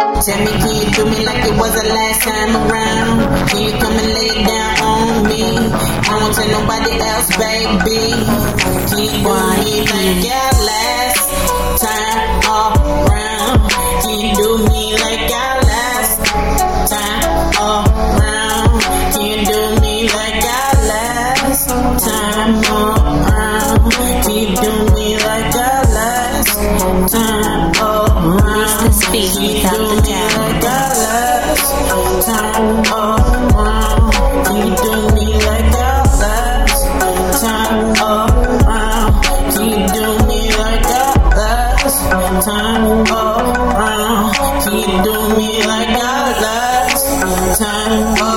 Tell me, can you do me like it was the last time around? Can you come and lay it down on me? I won't tell nobody else, baby. Can you do me like your last time around? Can you do me like your last time around? Can you do me like your last time around? Can you do me like your last time Can you without the time around?